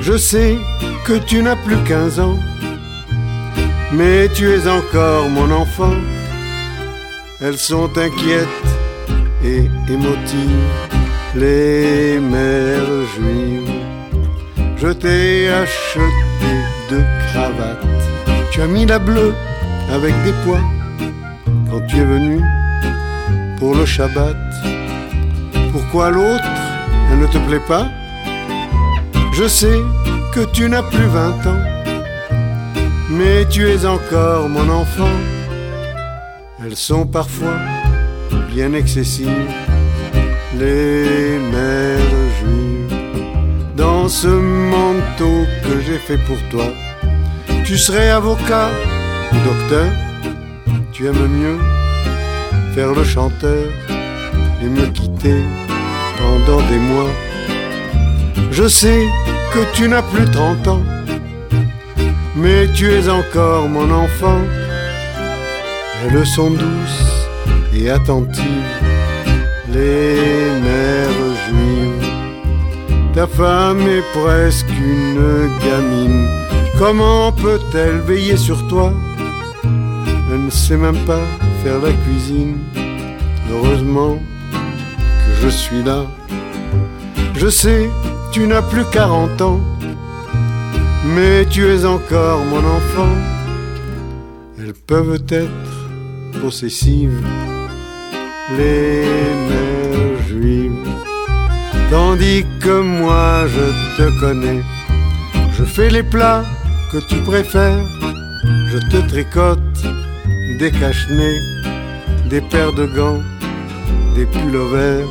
Je sais que tu n'as plus 15 ans, Mais tu es encore mon enfant. Elles sont inquiètes et émotives, les mères juives. Je t'ai acheté deux cravates. Tu as mis la bleue avec des pois quand tu es venu pour le Shabbat. Pourquoi l'autre, elle ne te plaît pas? Je sais que tu n'as plus vingt ans, mais tu es encore mon enfant. Elles sont parfois bien excessives, les mères ce manteau que j'ai fait pour toi, tu serais avocat ou docteur, tu aimes mieux faire le chanteur et me quitter pendant des mois. Je sais que tu n'as plus trente ans, mais tu es encore mon enfant. Elles sont douces et attentives, les. Ta femme est presque une gamine. Comment peut-elle veiller sur toi? Elle ne sait même pas faire la cuisine. Heureusement que je suis là. Je sais, tu n'as plus 40 ans, mais tu es encore mon enfant. Elles peuvent être possessives, les mères juives. Tandis que moi je te connais, je fais les plats que tu préfères, je te tricote des cache-nez, des paires de gants, des pulls verts.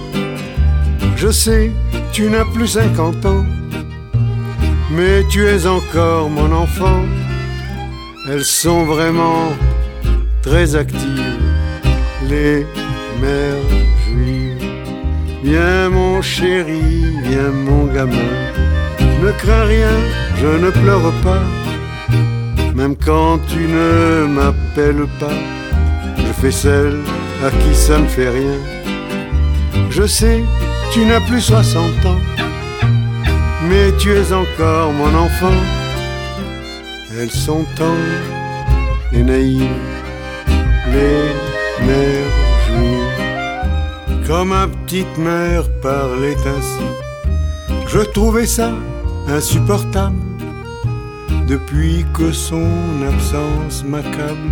Je sais, tu n'as plus 50 ans, mais tu es encore mon enfant. Elles sont vraiment très actives, les mères. Viens mon chéri, viens mon gamin, ne crains rien, je ne pleure pas. Même quand tu ne m'appelles pas, je fais celle à qui ça ne fait rien. Je sais, tu n'as plus 60 ans, mais tu es encore mon enfant. Elles sont tendres et naïves, les mères Quand ma petite mère parlait ainsi, je trouvais ça insupportable. Depuis que son absence m'accable,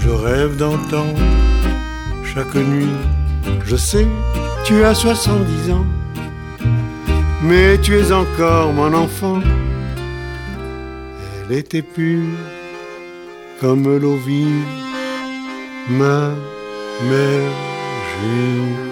je rêve d'entendre chaque nuit. Je sais, tu as 70 ans, mais tu es encore mon enfant. Elle était pure comme l'eau vive, ma mère juive.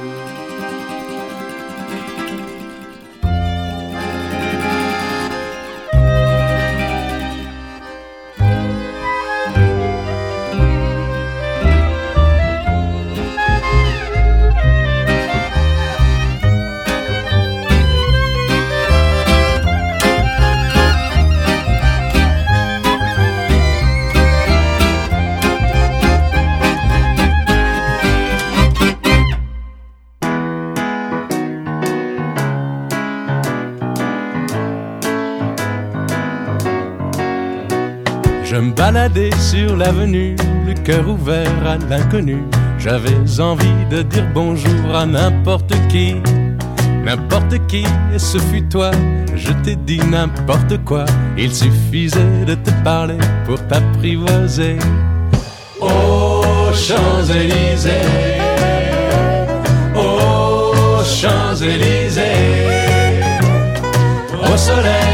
Baladais sur l'avenue, le cœur ouvert à l'inconnu. J'avais envie de dire bonjour à n'importe qui, n'importe qui, et ce fut toi. Je t'ai dit n'importe quoi, il suffisait de te parler pour t'apprivoiser. Aux Champs-Élysées, aux Champs-Élysées, au soleil,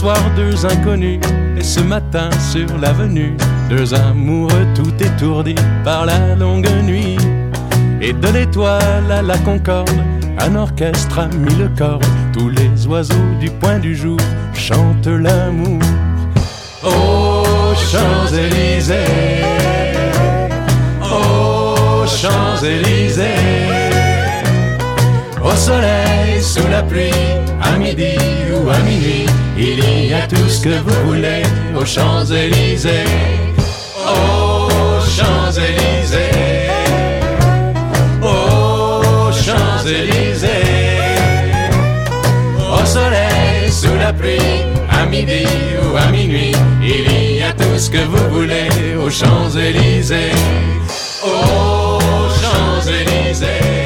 Soir, deux inconnus, et ce matin sur l'avenue, deux amoureux tout étourdis par la longue nuit. Et de l'étoile à la concorde, un orchestre a mis le corps, tous les oiseaux du point du jour chantent l'amour. Aux Champs-Élysées, aux Champs-Élysées, au soleil, sous la pluie, à midi à minuit, il y a tout ce que vous voulez aux Champs-Élysées, aux Champs-Élysées, aux Champs-Élysées, au soleil, sous la pluie, à midi ou à minuit, il y a tout ce que vous voulez aux Champs-Élysées, aux Champs-Élysées.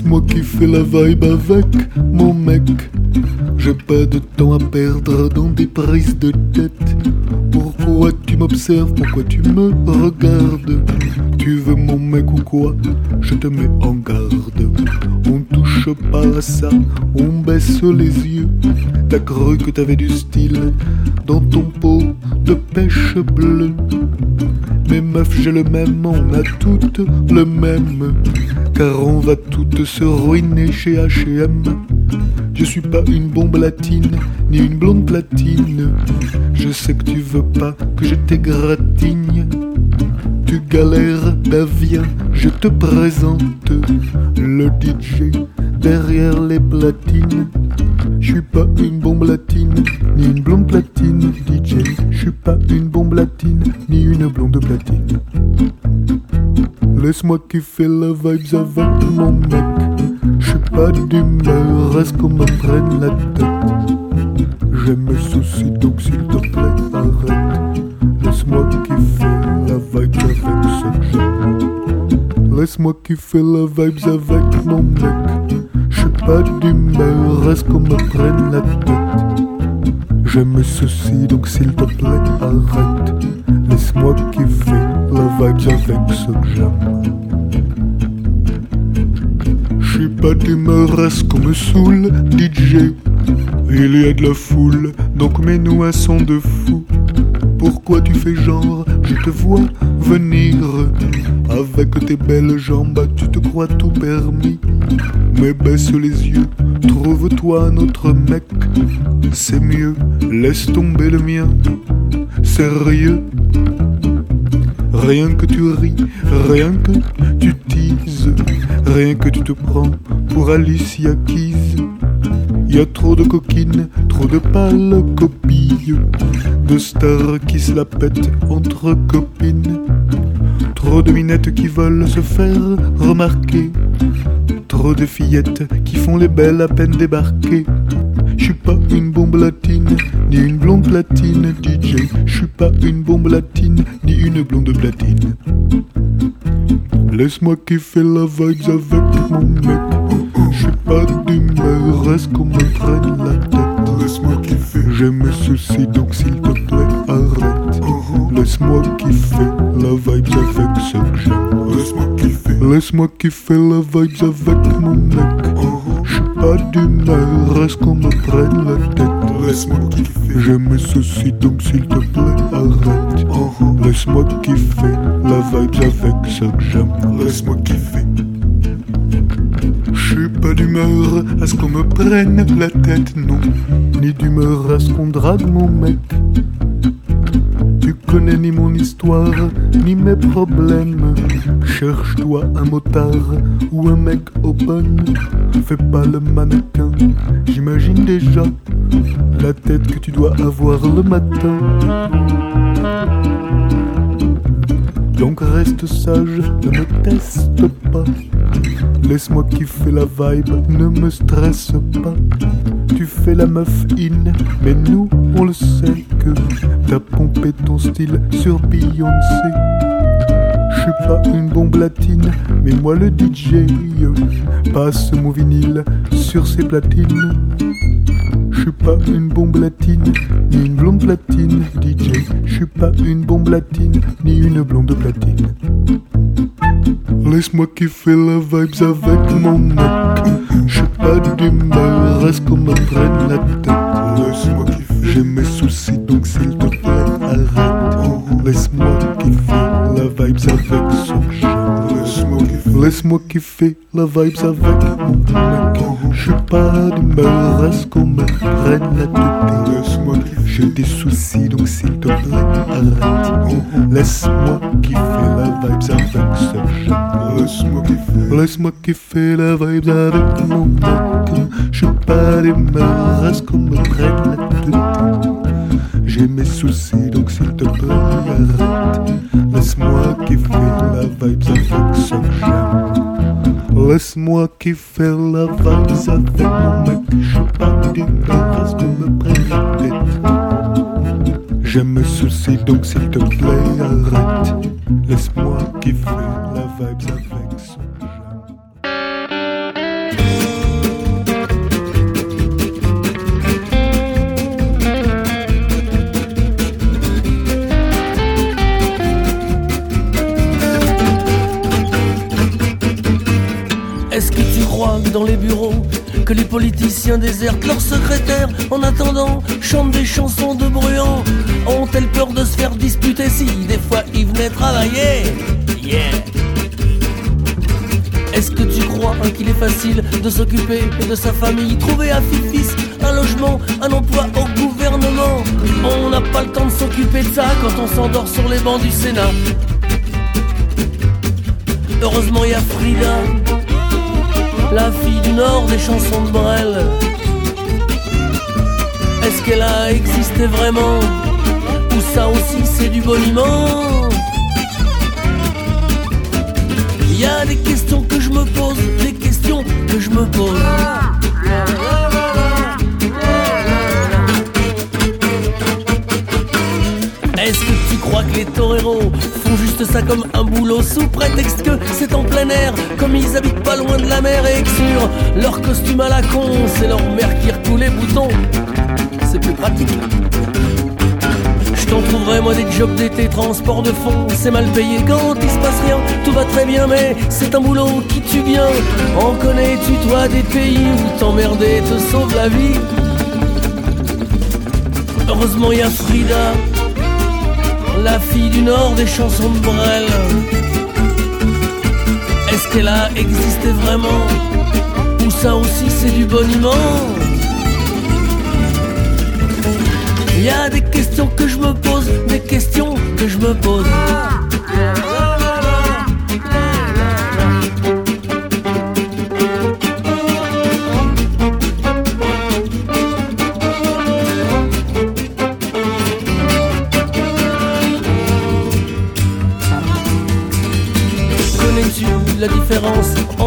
Laisse-moi kiffer la vibe avec mon mec. J'ai pas de temps à perdre dans des prises de tête. Pourquoi tu m'observes? Pourquoi tu me regardes? Tu veux mon mec ou quoi? Je te mets en garde. On touche pas à ça, on baisse les yeux. T'as cru que t'avais du style dans ton pot de pêche bleue. Mais meuf, j'ai le même, on a toutes le même. Car on va toutes se ruiner chez HM. Je suis pas une bombe latine, ni une blonde platine. Je sais que tu veux pas que je t'égratigne. Tu galères, ben viens, je te présente le DJ derrière les platines. Je suis pas une bombe latine, ni une blonde platine, DJ. Je suis pas une bombe latine, ni une blonde platine. Laisse-moi kiffer la vibes avec mon mec. Je suis pas d'humeur, reste qu'on me prenne la tête. J'ai mes soucis, donc s'il te plaît, arrête. Laisse-moi kiffer la vibes avec ce que. Laisse-moi kiffer la vibes avec mon mec. Je suis pas d'humeur, reste qu'on me prenne la tête. J'ai mes soucis, donc s'il te plaît, arrête. Laisse-moi kiffer la vibes avec ce que j'aime. Je suis pas d'humeur, reste qu'on me saoule, DJ. Il y a de la foule, donc mets-nous un son de fou. Pourquoi tu fais genre, je te vois venir Avec tes belles jambes, tu te crois tout permis Mais baisse les yeux, trouve-toi un autre mec C'est mieux, laisse tomber le mien Rien que tu ris, rien que tu teases Rien que tu te prends pour Alicia Keys. Y a trop de coquines, trop de pâles copies, de stars qui se la pètent entre copines, trop de minettes qui veulent se faire remarquer, trop de fillettes qui font les belles à peine débarquées. Je suis pas une bombe latine, ni une blonde platine, DJ. Je suis pas une bombe latine, ni une blonde platine. Laisse-moi kiffer la vibes avec mon mec. Je suis pas d'humeur, reste qu'on me prenne la tête. Laisse-moi kiffer. J'ai mes soucis, donc s'il te plaît, arrête. Laisse-moi kiffer la vibes avec ce que j'aime. Laisse-moi kiffer. Laisse-moi kiffer la vibes avec mon mec. Je suis pas d'humeur, reste qu'on me prenne la tête? Laisse-moi kiffer. J'ai mes soucis, donc s'il te plaît, arrête. Laisse-moi kiffer la vibes avec ce que j'aime. Laisse-moi kiffer. Je suis pas d'humeur à ce qu'on me prenne la tête, non. Ni d'humeur à ce qu'on drague mon mec? Connais ni mon histoire, ni mes problèmes. Cherche-toi un motard ou un mec open. Fais pas le mannequin, j'imagine déjà la tête que tu dois avoir le matin. Donc reste sage, ne me teste pas. Laisse-moi kiffer la vibe, ne me stresse pas. Tu fais la meuf in, mais nous on le sait que t'as pompé ton style sur Beyoncé. suis pas une bombe latine, mais moi le DJ passe mon vinyle sur ses platines. Je suis pas une bombe latine, ni une blonde platine, DJ. Je suis pas une bombe latine, ni une blonde platine. Laisse-moi kiffer la vibes avec mon mec. Je suis pas d'humeur, reste qu'on me prenne la tête. Laisse-moi kiffer. J'ai mes soucis, donc s'il te plaît, arrête. Laisse-moi kiffer la vibes avec ce chat. Laisse-moi. Laisse-moi kiffer la vibes avec mon mec. Je suis pas d'humeur, reste qu'on me prenne la tête. Laisse-moi. J'ai des soucis, donc s'il te plaît, arrête. Laisse-moi kiffer la vibes avec ce chat. Laisse-moi kiffer. Laisse-moi kiffer la vibes avec mon mec. Je suis pas d'humeur, reste qu'on me prenne la tête. J'ai mes soucis, donc s'il te plaît, arrête. Laisse-moi kiffer la vibes avec ce j'aime. Laisse-moi kiffer la vibes avec mon mec. Je suis pas d'humeur, reste qu'on me prenne la tête. J'ai mes soucis, donc s'il te plaît, arrête. Laisse-moi kiffer la vibes avec ce dans les bureaux, que les politiciens désertent leurs secrétaires en attendant, chantent des chansons de bruyants Ont-elles peur de se faire disputer si des fois ils venaient travailler? Yeah. Est-ce que tu crois hein, qu'il est facile de s'occuper de sa famille, trouver à fils un logement, un emploi au gouvernement. On n'a pas le temps de s'occuper de ça quand on s'endort sur les bancs du Sénat. Heureusement, il y a Frida, la fille du Nord des chansons de Brel. Est-ce qu'elle a existé vraiment? Ou ça aussi c'est du boniment? Il y a des questions que je me pose, des questions que je me pose. Est-ce que tu crois que les toreros font juste ça comme un boulot sous prétexte que c'est en plein air, comme ils habitent pas loin de la mer et que sur leur costume à la con, c'est leur mère qui recoule les boutons. C'est plus pratique. Je t'en trouverai moi des jobs d'été, transport de fond, c'est mal payé quand il se passe rien, tout va très bien mais c'est un boulot qui tue bien. En connais-tu toi des pays où t'emmerder te sauve la vie? Heureusement y a Frida la fille du Nord des chansons de Brel. Est-ce qu'elle a existé vraiment? Ou ça aussi c'est du boniment? Il y a des questions que je me pose, des questions que je me pose.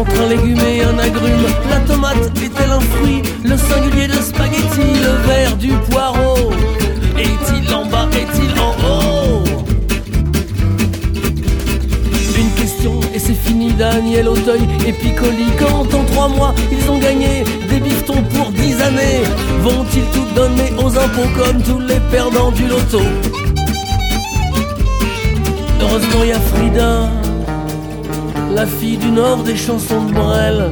Entre un légume et un agrume. La tomate est-elle un fruit? Le singulier de spaghetti Le verre du poireau. Est-il en bas? Est-il en haut? Une question et c'est fini Daniel Auteuil et Piccoli. Quand en trois mois ils ont gagné des bifetons pour dix années Vont-ils tout donner aux impôts comme tous les perdants du loto? Heureusement il y a Frida la fille du Nord des chansons de Brel.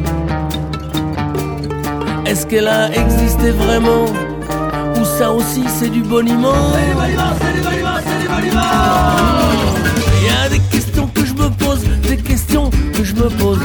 Est-ce qu'elle a existé vraiment? Ou ça aussi c'est du boniment? Il y a des questions que je me pose, des questions que je me pose.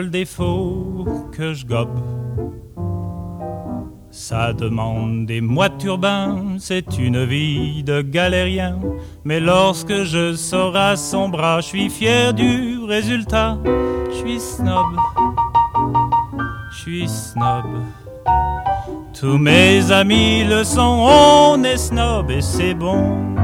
Défaut que je gobe. Ça demande des mois de turbin, c'est une vie de galérien. Mais lorsque je sors à son bras, je suis fier du résultat. Je suis snob, je suis snob. Tous mes amis le sont, on est snob et c'est bon.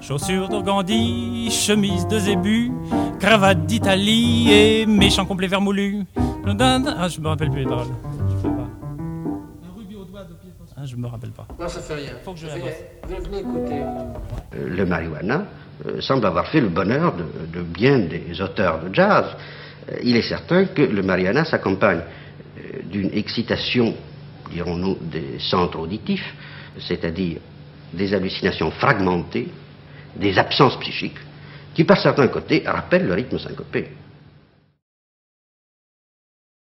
Chaussures d'organdi, chemise de zébu, cravate d'Italie et méchant complet vermoulu. Ah, je me rappelle plus les paroles. Je peux pas. Ah, je me rappelle pas. Non, ça fait rien. Faut que je Ça la fait rien. Venez écouter. Euh, Le marijuana euh, semble avoir fait le bonheur de, de bien des auteurs de jazz. Euh, Il est certain que le marijuana s'accompagne euh, d'une excitation, dirons-nous, des centres auditifs, c'est-à-dire des hallucinations fragmentées, des absences psychiques, qui par certains côtés rappellent le rythme syncopé.